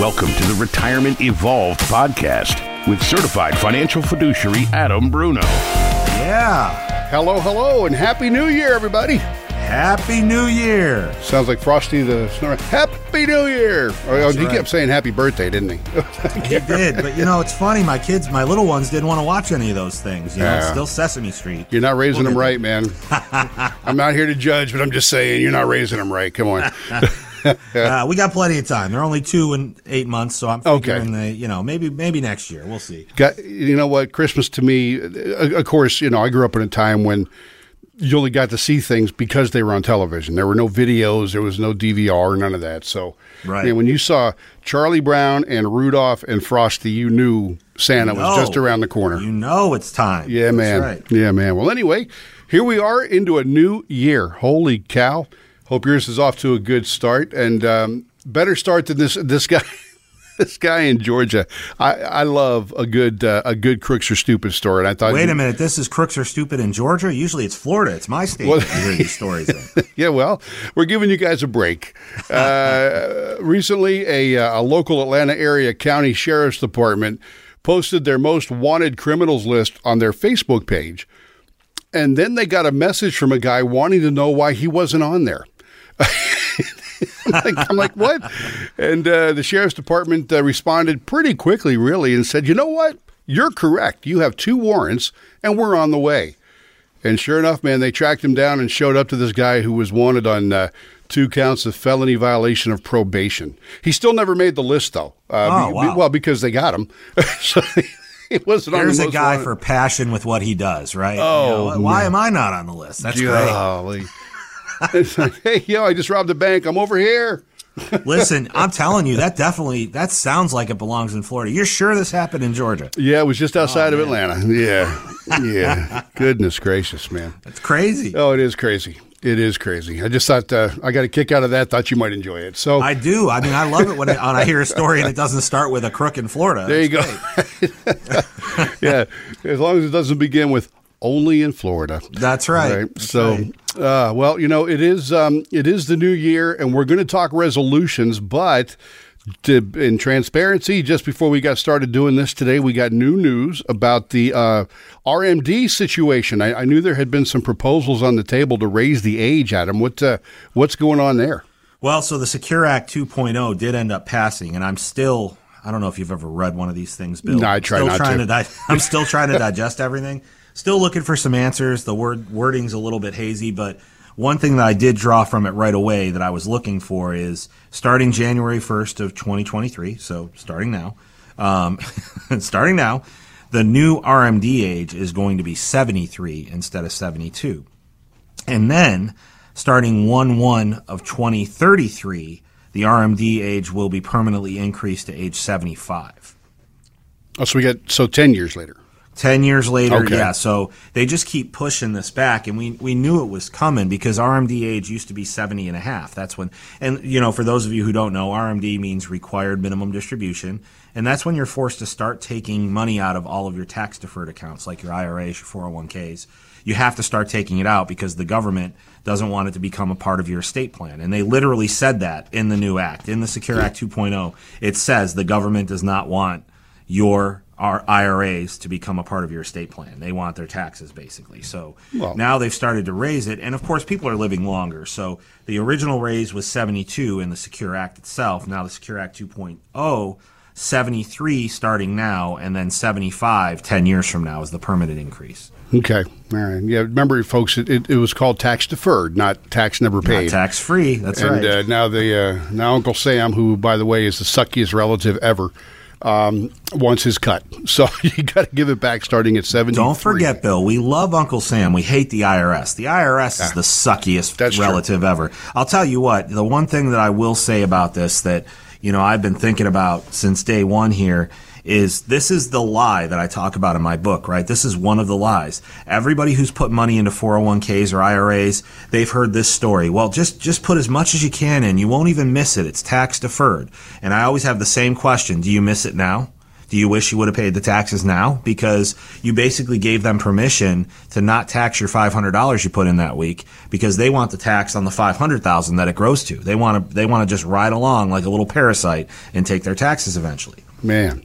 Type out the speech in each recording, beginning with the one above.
Welcome to the Retirement Evolved podcast with certified financial fiduciary Adam Bruno. Yeah. Hello, hello, and Happy New Year, everybody. Happy New Year. Sounds like Frosty the Snowman. Happy New Year. Oh, he right. kept saying happy birthday, didn't he? He did, but you know, it's funny. My kids, my little ones, didn't want to watch any of those things. You know, it's Yeah. still Sesame Street. You're not raising We'll them right, man. I'm not here to judge, but I'm just saying you're not raising them right. Come on. Uh, we got plenty of time. They're only two and eight months, so I'm Okay. figuring they, you know, maybe maybe next year. We'll see. Got, you know what? Christmas to me, uh, of course, you know, I grew up in a time when you only got to see things because they were on television. There were no videos, there was no DVR, none of that. So, Right. man, when you saw Charlie Brown and Rudolph and Frosty, you knew Santa was know. just around the corner. You know, it's time. Yeah, That's man. right. Yeah, man. Well, anyway, here we are into a new year. Holy cow! Hope yours is off to a good start and um, better start than this this guy. This guy in Georgia, I, I love a good uh, a good crooks or stupid story. And I thought, Wait a minute. This is crooks or stupid in Georgia. Usually it's Florida. It's my state. Well- these stories. Yeah, well, we're giving you guys a break. Uh, recently, a, uh, a local Atlanta area county sheriff's department posted their most wanted criminals list on their Facebook page. And then they got a message from a guy wanting to know why he wasn't on there. I'm, like, I'm like, what? And uh, the sheriff's department uh, responded pretty quickly, really, and said, you know what? You're correct. You have two warrants, and we're on the way. And sure enough, man, they tracked him down and showed up to this guy who was wanted on uh, two counts of felony violation of probation. He still never made the list, though. Uh, Oh, be- wow. well, because they got him. so it wasn't on There's the a guy wanted. for passion with what he does, right? Oh, You know, why am I not on the list? That's great. Golly. it's like, hey, yo, I just robbed a bank. I'm over here. Listen, I'm telling you, that definitely that sounds like it belongs in Florida. You're sure this happened in Georgia? Yeah, it was just outside Oh, of Atlanta. Yeah. Yeah. Goodness gracious, man. that's crazy. Oh, it is crazy. It is crazy. I just thought uh, I got a kick out of that. Thought you might enjoy it. So I do. I mean, I love it when, it, when I hear a story and it doesn't start with a crook in Florida. there you go. yeah, as long as it doesn't begin with only in Florida. That's right. Right. That's so, right. Uh, well, you know, it is um, it is the new year, and we're going to talk resolutions. But to, in transparency, just before we got started doing this today, we got new news about the uh, RMD situation. I, I knew there had been some proposals on the table to raise the age. Adam, what uh, what's going on there? Well, so the Secure Act 2.0 did end up passing, and I'm still. I don't know if you've ever read one of these things, Bill. No, I try still not trying to. di- I'm still trying to digest everything. Still looking for some answers. The word wording's a little bit hazy, but one thing that I did draw from it right away that I was looking for is starting January 1st of 2023. So starting now, um, starting now, the new RMD age is going to be 73 instead of 72. And then, starting 1 1 of 2033, the RMD age will be permanently increased to age 75. Oh, so we got so ten years later. 10 years later, Okay. yeah. So they just keep pushing this back, and we, we knew it was coming because RMD age used to be 70 and a half. That's when, and you know, for those of you who don't know, RMD means required minimum distribution. And that's when you're forced to start taking money out of all of your tax deferred accounts, like your IRAs, your 401ks. You have to start taking it out because the government doesn't want it to become a part of your estate plan. And they literally said that in the new act, in the Secure Act 2.0. It says the government does not want your our IRAs to become a part of your estate plan. They want their taxes basically. So Well- now they've started to raise it, and of course people are living longer. So the original raise was 72 in the Secure Act itself. Now the Secure Act 2.0, 73 starting now, and then 75 10 years from now is the permanent increase. Okay, all right. Yeah, remember, folks, it, it, it was called tax deferred, not tax never paid. Tax free. That's and right. uh, now the uh, now Uncle Sam, who by the way is the suckiest relative ever, um, wants his cut. So you got to give it back starting at seventy. Don't forget, Bill, we love Uncle Sam. We hate the IRS. The IRS is the suckiest That's true. relative ever. I'll tell you what, the one thing that I will say about this that, you know, I've been thinking about since day one here is this is the lie that I talk about in my book, right? This is one of the lies. Everybody who's put money into 401ks or IRAs, they've heard this story. Well, just just put as much as you can in. You won't even miss it. It's tax deferred. And I always have the same question. Do you miss it now? Do you wish you would have paid the taxes now? Because you basically gave them permission to not tax your $500 you put in that week because they want the tax on the 500,000 that it grows to. They want to they want to just ride along like a little parasite and take their taxes eventually. Man.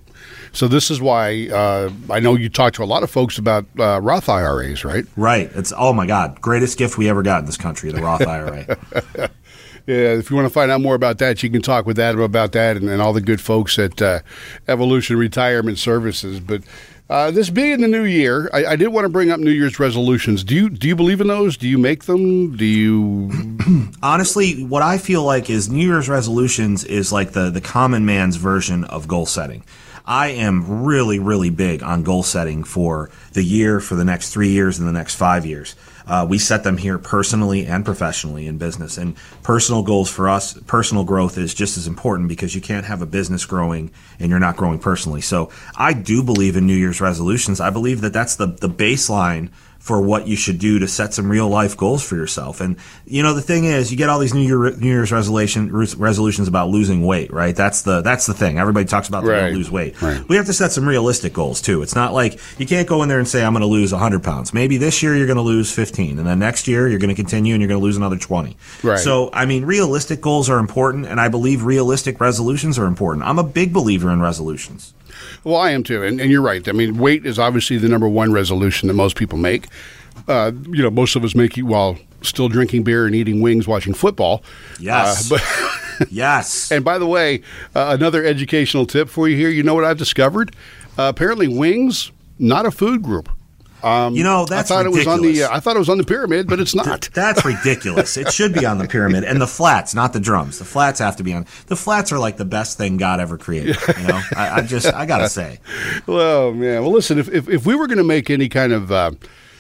So this is why uh, I know you talk to a lot of folks about uh, Roth IRAs, right? Right. It's oh my God, greatest gift we ever got in this country, the Roth IRA. Yeah, if you want to find out more about that, you can talk with Adam about that and, and all the good folks at uh, Evolution Retirement Services. But uh, this being the new year, I, I, did want to bring up New Year's resolutions. Do you do you believe in those? Do you make them? Do you? Honestly, what I feel like is New Year's resolutions is like the the common man's version of goal setting. I am really, really big on goal setting for the year, for the next three years, and the next five years. Uh, we set them here personally and professionally in business. And personal goals for us, personal growth is just as important because you can't have a business growing and you're not growing personally. So I do believe in New Year's resolutions. I believe that that's the, the baseline for what you should do to set some real life goals for yourself. And you know, the thing is, you get all these New, Year, New Year's resolution resolutions about losing weight, right? That's the that's the thing. Everybody talks about they're going to lose weight. Right. We have to set some realistic goals too. It's not like you can't go in there and say I'm going to lose 100 pounds. Maybe this year you're going to lose 15, and then next year you're going to continue and you're going to lose another 20. Right. So, I mean, realistic goals are important, and I believe realistic resolutions are important. I'm a big believer in resolutions. Well, I am too, and, and you're right. I mean, weight is obviously the number one resolution that most people make. Uh, you know, most of us make it while still drinking beer and eating wings, watching football. Yes, uh, but yes. And by the way, uh, another educational tip for you here. You know what I've discovered? Uh, apparently, wings not a food group. Um, you know, that's I thought ridiculous. it was on the. Uh, I thought it was on the pyramid, but it's not. Th- that's ridiculous. it should be on the pyramid and the flats, not the drums. The flats have to be on. The flats are like the best thing God ever created. You know, I, I just I gotta say. Well, man. Well, listen. If if, if we were going to make any kind of uh,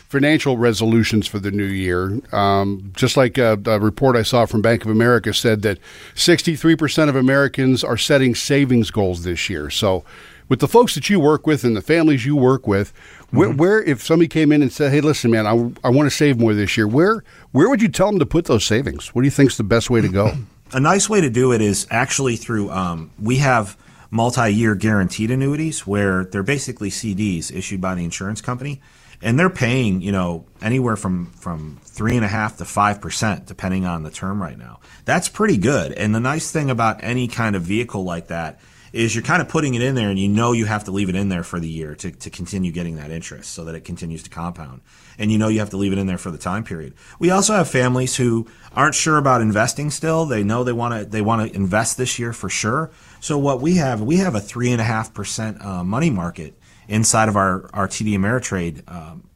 financial resolutions for the new year. Um, just like a, a, report I saw from Bank of America said that 63% of Americans are setting savings goals this year. So, with the folks that you work with and the families you work with, where, mm-hmm. where if somebody came in and said, "Hey, listen, man, I, I want to save more this year," where where would you tell them to put those savings? What do you think is the best way to go? A nice way to do it is actually through um, we have multi-year guaranteed annuities where they're basically CDs issued by the insurance company and they're paying you know anywhere from from three and a half to five percent depending on the term right now. That's pretty good. And the nice thing about any kind of vehicle like that is you're kind of putting it in there and you know you have to leave it in there for the year to, to continue getting that interest so that it continues to compound. And you know you have to leave it in there for the time period. We also have families who aren't sure about investing still. They know they want to they want to invest this year for sure. So what we have, we have a three and a half percent uh, money market inside of our, our TD Ameritrade um,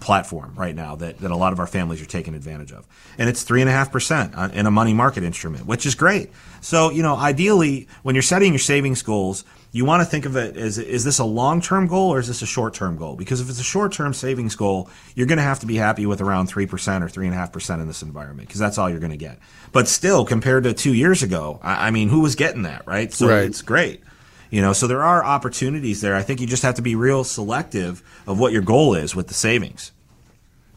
platform right now that, that a lot of our families are taking advantage of. And it's 3.5% uh, in a money market instrument, which is great. So, you know, ideally, when you're setting your savings goals, you want to think of it as is this a long term goal or is this a short term goal? Because if it's a short term savings goal, you're going to have to be happy with around 3% or 3.5% in this environment because that's all you're going to get. But still, compared to two years ago, I, I mean, who was getting that, right? So right. it's great. You know, so there are opportunities there. I think you just have to be real selective of what your goal is with the savings.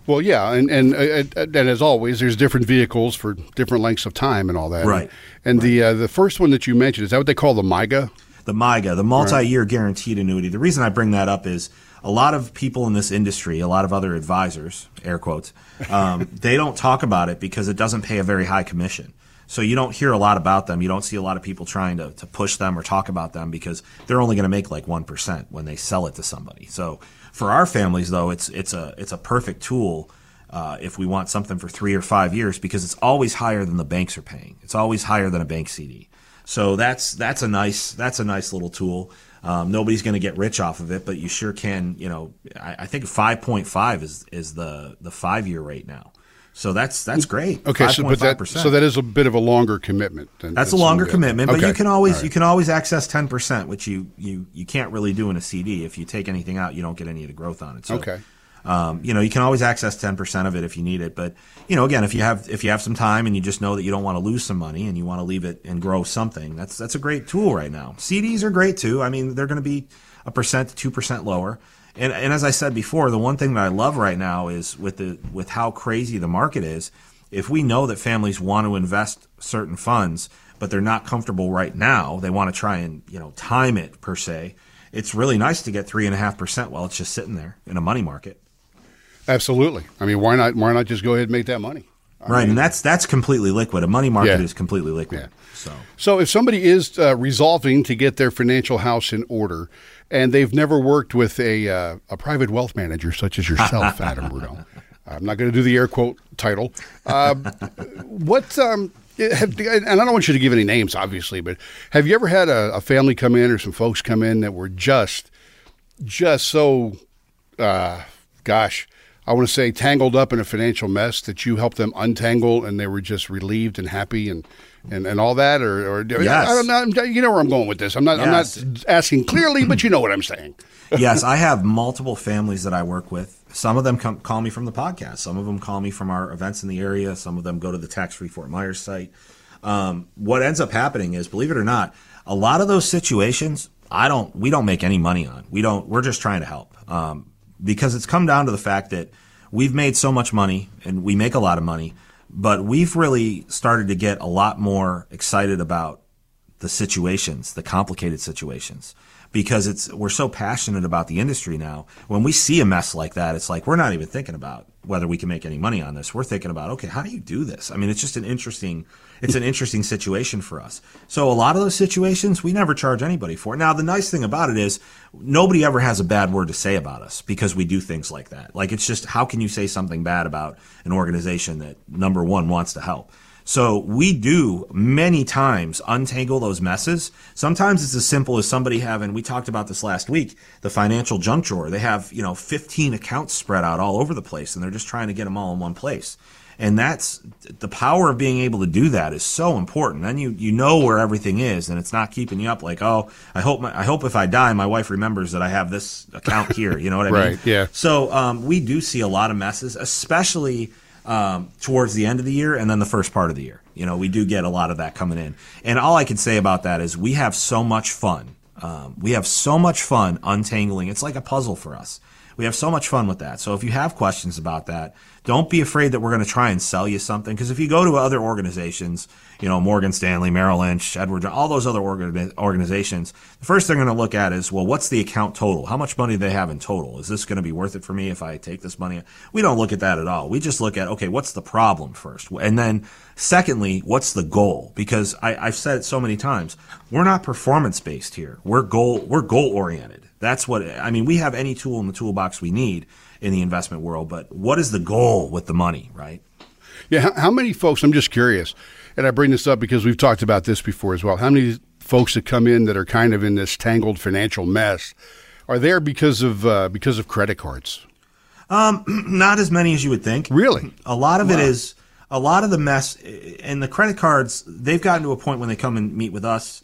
Well, yeah, and and and as always, there's different vehicles for different lengths of time and all that. Right. And right. the uh, the first one that you mentioned is that what they call the MYGA? The MYGA, the multi-year right. guaranteed annuity. The reason I bring that up is a lot of people in this industry, a lot of other advisors, air quotes, um, they don't talk about it because it doesn't pay a very high commission. So you don't hear a lot about them. You don't see a lot of people trying to, to push them or talk about them because they're only going to make like 1% when they sell it to somebody. So for our families though, it's, it's a, it's a perfect tool. Uh, if we want something for three or five years, because it's always higher than the banks are paying. It's always higher than a bank CD. So that's that's a nice that's a nice little tool. Um, nobody's going to get rich off of it, but you sure can. You know, I, I think 5.5 is is the the five year rate now. So that's that's great. Okay, so but that so that is a bit of a longer commitment. Than, that's a longer commitment, but you can always right. you can always access ten percent, which you, you you can't really do in a CD. If you take anything out, you don't get any of the growth on it. So, okay. Um, you know, you can always access ten percent of it if you need it. But you know, again, if you have if you have some time and you just know that you don't want to lose some money and you want to leave it and grow something, that's that's a great tool right now. CDs are great too. I mean, they're going to be a percent to two percent lower. And and as I said before, the one thing that I love right now is with the with how crazy the market is if we know that families want to invest certain funds, but they're not comfortable right now, they want to try and you know time it per se, it's really nice to get three and a half percent while it's just sitting there in a money market. Absolutely. I mean, why not? Why not just go ahead and make that money? I right, mean, and that's that's completely liquid. A money market Yeah. is completely liquid. Yeah. So So, if somebody is uh, resolving to get their financial house in order, and they've never worked with a uh, a private wealth manager such as yourself, Adam Bruno, I'm not going to do the air quote title. Uh, what? Um, have, and I don't want you to give any names, obviously, but have you ever had a, a family come in or some folks come in that were just, just so, uh, gosh, I want to say tangled up in a financial mess that you helped them untangle and they were just relieved and happy and and, and all that or, or Yes. I don't know you know where I'm going with this I'm not Yes. I'm not asking clearly but you know what I'm saying yes, I have multiple families that I work with. Some of them come, call me from the podcast. Some of them call me from our events in the area. Some of them go to the tax free Fort Myers site. Um, what ends up happening is, believe it or not, a lot of those situations, I don't, we don't make any money on. We don't, we're just trying to help. Um, because it's come down to the fact that we've made so much money and we make a lot of money, but we've really started to get a lot more excited about the situations, the complicated situations, because it's we're so passionate about the industry now. When we see a mess like that, it's like we're not even thinking about whether we can make any money on this. We're thinking about okay, how do you do this? I mean, it's just an interesting it's an interesting situation for us. So a lot of those situations we never charge anybody for. Now the nice thing about it is nobody ever has a bad word to say about us because we do things like that. Like it's just how can you say something bad about an organization that number 1 wants to help? So we do many times untangle those messes. Sometimes it's as simple as somebody having, we talked about this last week, the financial junk drawer. They have, you know, 15 accounts spread out all over the place and they're just trying to get them all in one place. And that's the power of being able to do that is so important. Then you, you know where everything is and it's not keeping you up like, oh, I hope my, I hope if I die, my wife remembers that I have this account here. You know what I mean? Right, yeah. So um, we do see a lot of messes, especially um, towards the end of the year and then the first part of the year. You know, we do get a lot of that coming in. And all I can say about that is we have so much fun. Um, we have so much fun untangling. It's like a puzzle for us. We have so much fun with that. So if you have questions about that, don't be afraid that we're going to try and sell you something. Because if you go to other organizations, you know, Morgan Stanley, Merrill Lynch, Edward, all those other organi- organizations, the first thing they're going to look at is, well, what's the account total? How much money do they have in total? Is this going to be worth it for me if I take this money? We don't look at that at all. We just look at, okay, what's the problem first? And then secondly, what's the goal? Because I, I've said it so many times, we're not performance based here. We're goal, we're goal oriented. That's what, I mean, we have any tool in the toolbox we need in the investment world, but what is the goal with the money, right? yeah how, how many folks I'm just curious and I bring this up because we've talked about this before as well how many folks that come in that are kind of in this tangled financial mess are there because of uh, because of credit cards Not as many as you would think. really A lot of it is a lot of the mess and the credit cards. They've gotten to a point when they come and meet with us.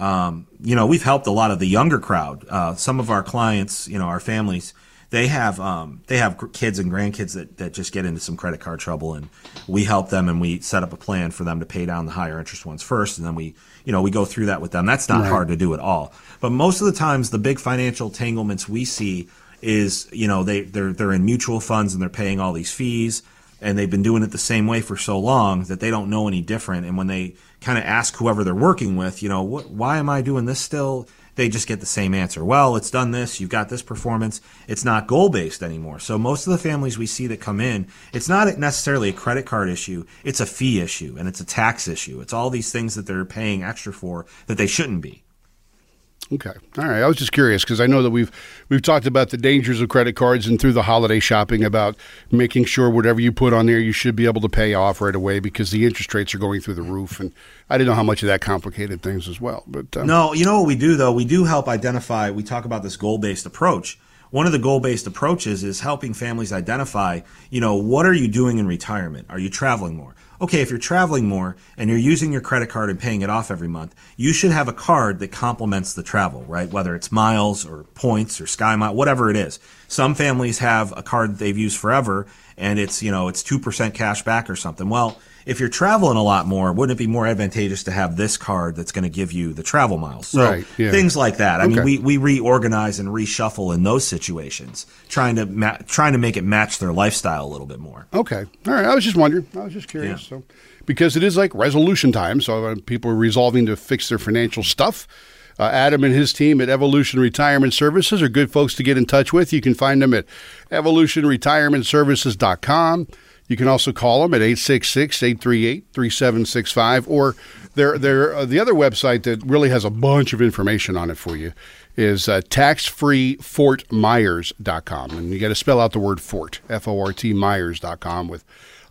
Um, you know, we've helped a lot of the younger crowd. Uh, some of our clients, you know, our families, they have um, they have kids and grandkids that, that just get into some credit card trouble, and we help them and we set up a plan for them to pay down the higher interest ones first, and then we you know we go through that with them. That's not hard to do at all. But most of the times, the big financial entanglements we see is you know they they're they're in mutual funds and they're paying all these fees and they've been doing it the same way for so long that they don't know any different. And when they kind of ask whoever they're working with, you know, what, why am I doing this still? They just get the same answer. Well, it's done this. You've got this performance. It's not goal based anymore. So most of the families we see that come in, it's not necessarily a credit card issue. It's a fee issue and it's a tax issue. It's all these things that they're paying extra for that they shouldn't be. Okay. All right. I was just curious because I know that we've we've talked about the dangers of credit cards and through the holiday shopping about making sure whatever you put on there you should be able to pay off right away because the interest rates are going through the roof and I didn't know how much of that complicated things as well. But um, No, you know what we do though? We do help identify. We talk about this goal-based approach. One of the goal-based approaches is helping families identify, you know, what are you doing in retirement? Are you traveling more? Okay, if you're traveling more and you're using your credit card and paying it off every month, you should have a card that complements the travel, right? Whether it's miles or points or sky mile, whatever it is. Some families have a card that they've used forever and it's, you know, it's 2% cash back or something. Well, if you're traveling a lot more, wouldn't it be more advantageous to have this card that's going to give you the travel miles? So Right, yeah. things like that. I Okay. mean, we, we reorganize and reshuffle in those situations, trying to ma- trying to make it match their lifestyle a little bit more. Okay. All right. I was just wondering. I was just curious. Yeah. So, because it is like resolution time, so uh, people are resolving to fix their financial stuff. Uh, Adam and his team at Evolution Retirement Services are good folks to get in touch with. You can find them at evolutionretirementservices.com. You can also call them at 866-838-3765 or they're, they're, uh, the other website that really has a bunch of information on it for you is uh, taxfreefortmyers.com. And you got to spell out the word fort, F O R T Myers.com, with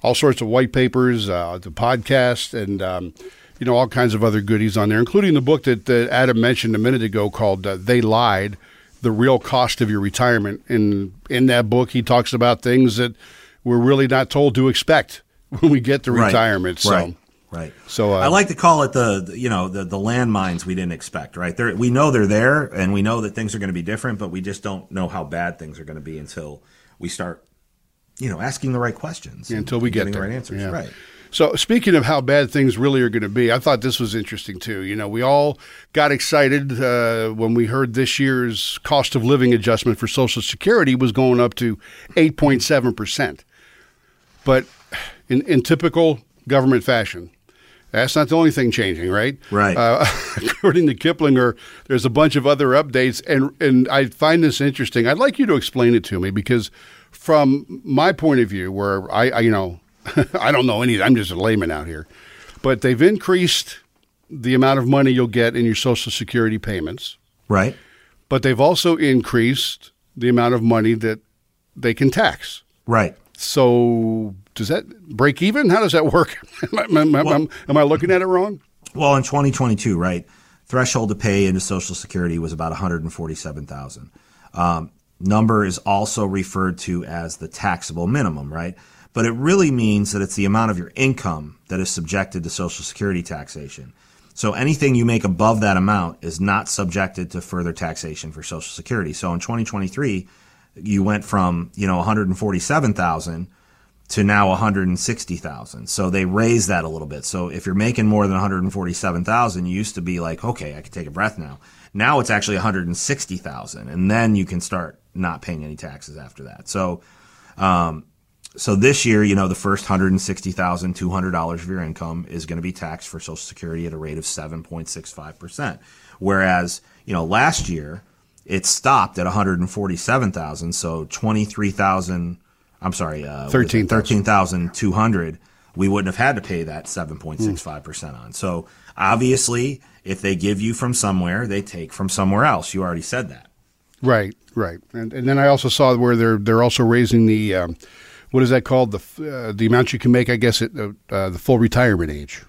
all sorts of white papers, uh, the podcast, and, um, you know, all kinds of other goodies on there, including the book that, that Adam mentioned a minute ago called uh, They Lied The Real Cost of Your Retirement. And in that book, he talks about things that we're really not told to expect when we get to Right. retirement. So. Right. Right. So, uh, I like to call it the, you know the the landmines we didn't expect. Right. There, we know they're there, and we know that things are going to be different, but we just don't know how bad things are going to be until we start, you know, asking the right questions. and- until we get the right answers. Yeah. Right. So, speaking of how bad things really are going to be, I thought this was interesting too. You know, we all got excited uh, when we heard this year's cost of living adjustment for Social Security was going up to 8.7%. But in, in typical government fashion, that's not the only thing changing, right? Right. Uh, according to Kiplinger, there's a bunch of other updates, and and I find this interesting. I'd like you to explain it to me because, from my point of view, where I, I you know, I don't know any, I'm just a layman out here, but they've increased the amount of money you'll get in your Social Security payments, Right. but they've also increased the amount of money that they can tax. Right. So does that break even? How does that work? am, I, am am I looking at it wrong? Well, in 2022, right, threshold to pay into Social Security was about 147,000. Um, number is also referred to as the taxable minimum, right? But it really means that it's the amount of your income that is subjected to Social Security taxation. So anything you make above that amount is not subjected to further taxation for Social Security. So in 2023, you went from you know 147,000 to now 160,000. So they raised that a little bit. So if you're making more than 147,000, you used to be like, okay, I can take a breath now. Now it's actually 160,000 and then you can start not paying any taxes after that. So um so this year, you know, the first $160,200 of your income is going to be taxed for Social Security at a rate of 7.65%. Whereas, you know, last year it stopped at 147,000, so 23,000 I'm sorry, uh, 13,000. 13,200, we wouldn't have had to pay that 7.65% on. So obviously, if they give you from somewhere, they take from somewhere else. You already said that. Right, right, and and then I also saw where they're they're also raising the um, what is that called the uh, the amount you can make I guess at uh, the full retirement age,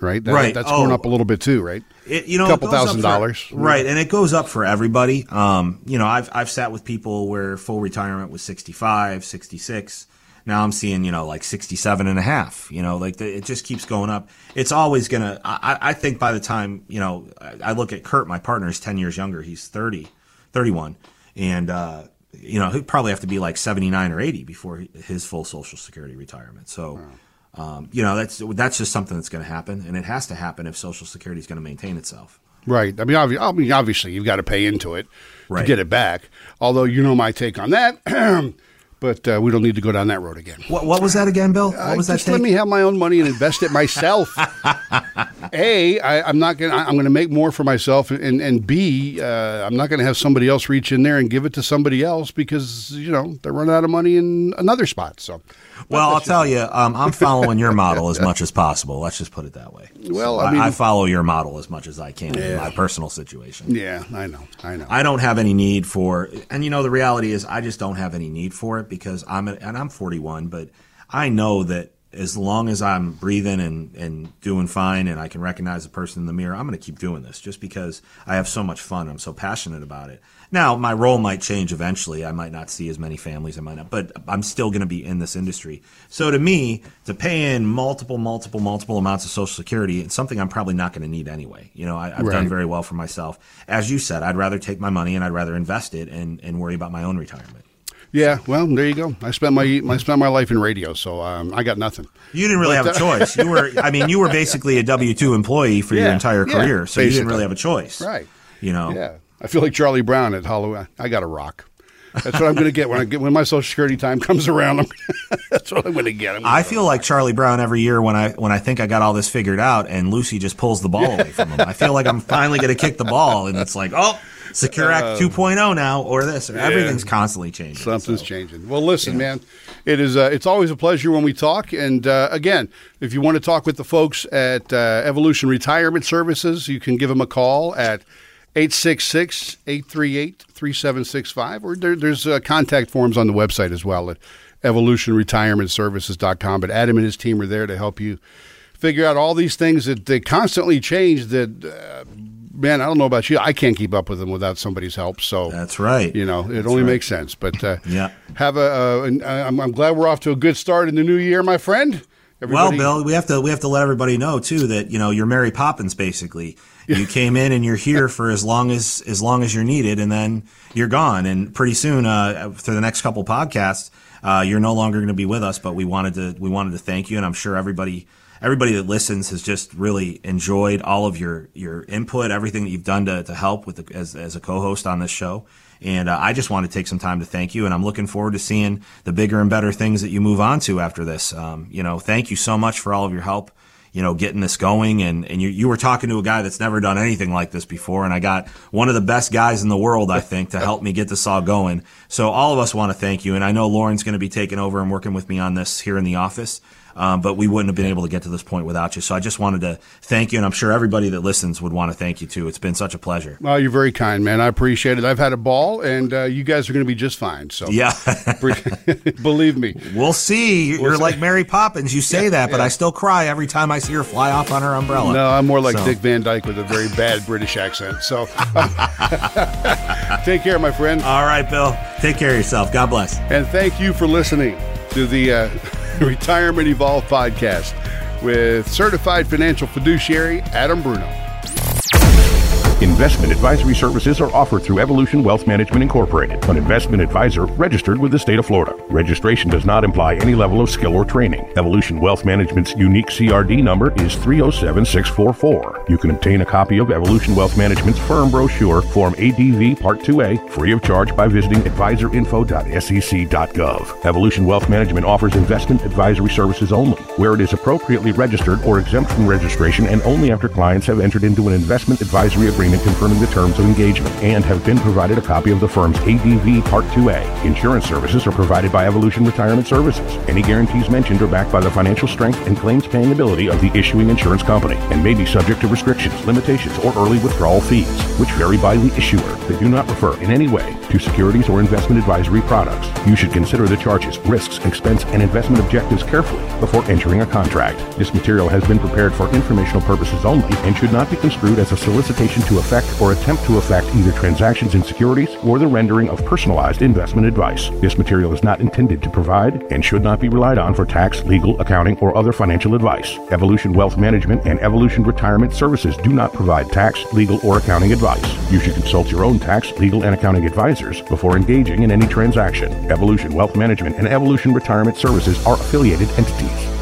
right? That- Right. That's going Oh. up a little bit too, right? It, you know, it Couple thousand for- dollars. right? And it goes up for everybody. Um, you know, I've I've sat with people where full retirement was 65, 66. Now I'm seeing, you know, like 67 and a half, you know, like the, it just keeps going up. It's always going to, I, think by the time, you know, I, I look at Kurt, my partner is 10 years younger. He's 30, 31. And, uh, you know, he'd probably have to be like 79 or 80 before his full social security retirement. So, um, you know, that's, that's just something that's going to happen. And it has to happen if social security is going to maintain itself. Right. I mean, obvi- I mean, obviously, you've got to pay into it to get it back. Although you know my take on that, but uh, we don't need to go down that road again. What, what was that again, Bill? What was Uh, that? just let me have my own money and invest it myself. a, I, I'm not gonna. I'm gonna make more for myself, and and B, uh, I'm not gonna have somebody else reach in there and give it to somebody else because you know they're running out of money in another spot. So, Well, I'll tell you, um, I'm following your model as much as possible. Let's just put it that way. Well, So I mean- I follow your model as much as I can in my personal situation. yeah, I know, I know. I don't have any need for, and you know, the reality is, I just don't have any need for it because I'm, and I'm 41, but I know that as long as I'm breathing and, and doing fine and I can recognize the person in the mirror, I'm going to keep doing this just because I have so much fun. I'm so passionate about it. Now, my role might change eventually. I might not see as many families. I might not, but I'm still going to be in this industry. So to me, to pay in multiple, multiple, multiple amounts of Social Security, it's something I'm probably not going to need anyway. You know, I, I've Right. done very well for myself. As you said, I'd rather take my money and I'd rather invest it and, and worry about my own retirement. Yeah, well, there you go. I spent my I spent my life in radio, so um, I got nothing. You didn't really have a choice. You were, I mean, you were basically a W two employee for your Yeah, entire yeah, career, so you didn't really have a choice, Right. You know, Yeah, I feel like Charlie Brown at Halloween. I got a rock. That's what I'm going to get when I get when my Social Security time comes around. That's what I'm going to get. I feel like Charlie Brown every year when I when I think I got all this figured out, and Lucy just pulls the ball away from him. I feel like I'm finally going to kick the ball, and it's like, oh, Secure Act 2.0 now, or this, or everything's constantly changing. Something's so. changing. Well, listen, man, it is. Uh, it's always a pleasure when we talk. And uh, again, if you want to talk with the folks at uh, Evolution Retirement Services, you can give them a call at 866-838-3765 or there, there's uh, contact forms on the website as well at evolutionretirementservices.com but adam and his team are there to help you figure out all these things that they constantly change that uh, man i don't know about you i can't keep up with them without somebody's help so That's right. you know it only right. makes sense but uh, Yeah. have a uh, and I'm, I'm glad we're off to a good start in the new year my friend Well, Bill, we have to we have to let everybody know too that you know you're Mary Poppins basically. You came in and you're here for as long as as long as you're needed, and then you're gone. And pretty soon, uh, for the next couple podcasts, uh, you're no longer going to be with us. But we wanted to we wanted to thank you, and I'm sure everybody everybody that listens has just really enjoyed all of your your input, everything that you've done to to help with the, as as a co-host on this show. And uh, I just want to take some time to thank you, and I'm looking forward to seeing the bigger and better things that you move on to after this. Um, you know, thank you so much for all of your help. You know, getting this going, and and you you were talking to a guy that's never done anything like this before, and I got one of the best guys in the world, I think, to help me get this all going. So all of us want to thank you, and I know Lauren's going to be taking over and working with me on this here in the office. Um, but we wouldn't have been able to get to this point without you. So I just wanted to thank you, and I'm sure everybody that listens would want to thank you too. It's been such a pleasure. well you're very kind man i appreciate it i've had a ball and uh, you guys are going to be just fine so Yeah. believe me We'll see. You're see. like Mary Poppins. You say that, but I still cry every time I see her fly off on her umbrella. No, I'm more like So- Dick Van Dyke with a very bad British accent. So take care, my friend. All right, Bill. Take care of yourself. God bless. And thank you for listening to the uh, Retirement Evolve podcast with certified financial fiduciary Adam Bruno. Investment advisory services are offered through Evolution Wealth Management Incorporated, an investment advisor registered with the state of Florida. Registration does not imply any level of skill or training. Evolution Wealth Management's unique CRD number is 307644. You can obtain a copy of Evolution Wealth Management's firm brochure, Form ADV Part 2A, free of charge by visiting advisorinfo.sec.gov. Evolution Wealth Management offers investment advisory services only, where it is appropriately registered or exempt from registration and only after clients have entered into an investment advisory agreement confirming the terms of engagement and have been provided a copy of the firm's ADV Part 2A. Insurance services are provided by Evolution Retirement Services. Any guarantees mentioned are backed by the financial strength and claims paying ability of the issuing insurance company and may be subject to restrictions, limitations, or early withdrawal fees, which vary by the issuer. They do not refer in any way to securities or investment advisory products. You should consider the charges, risks, expense, and investment objectives carefully before entering a contract. This material has been prepared for informational purposes only and should not be construed as a solicitation to affect or attempt to affect either transactions in securities or the rendering of personalized investment advice. This material is not intended to provide and should not be relied on for tax, legal, accounting, or other financial advice. Evolution Wealth Management and Evolution Retirement Services do not provide tax, legal, or accounting advice. You should consult your own tax, legal, and accounting advisors before engaging in any transaction. Evolution Wealth Management and Evolution Retirement Services are affiliated entities.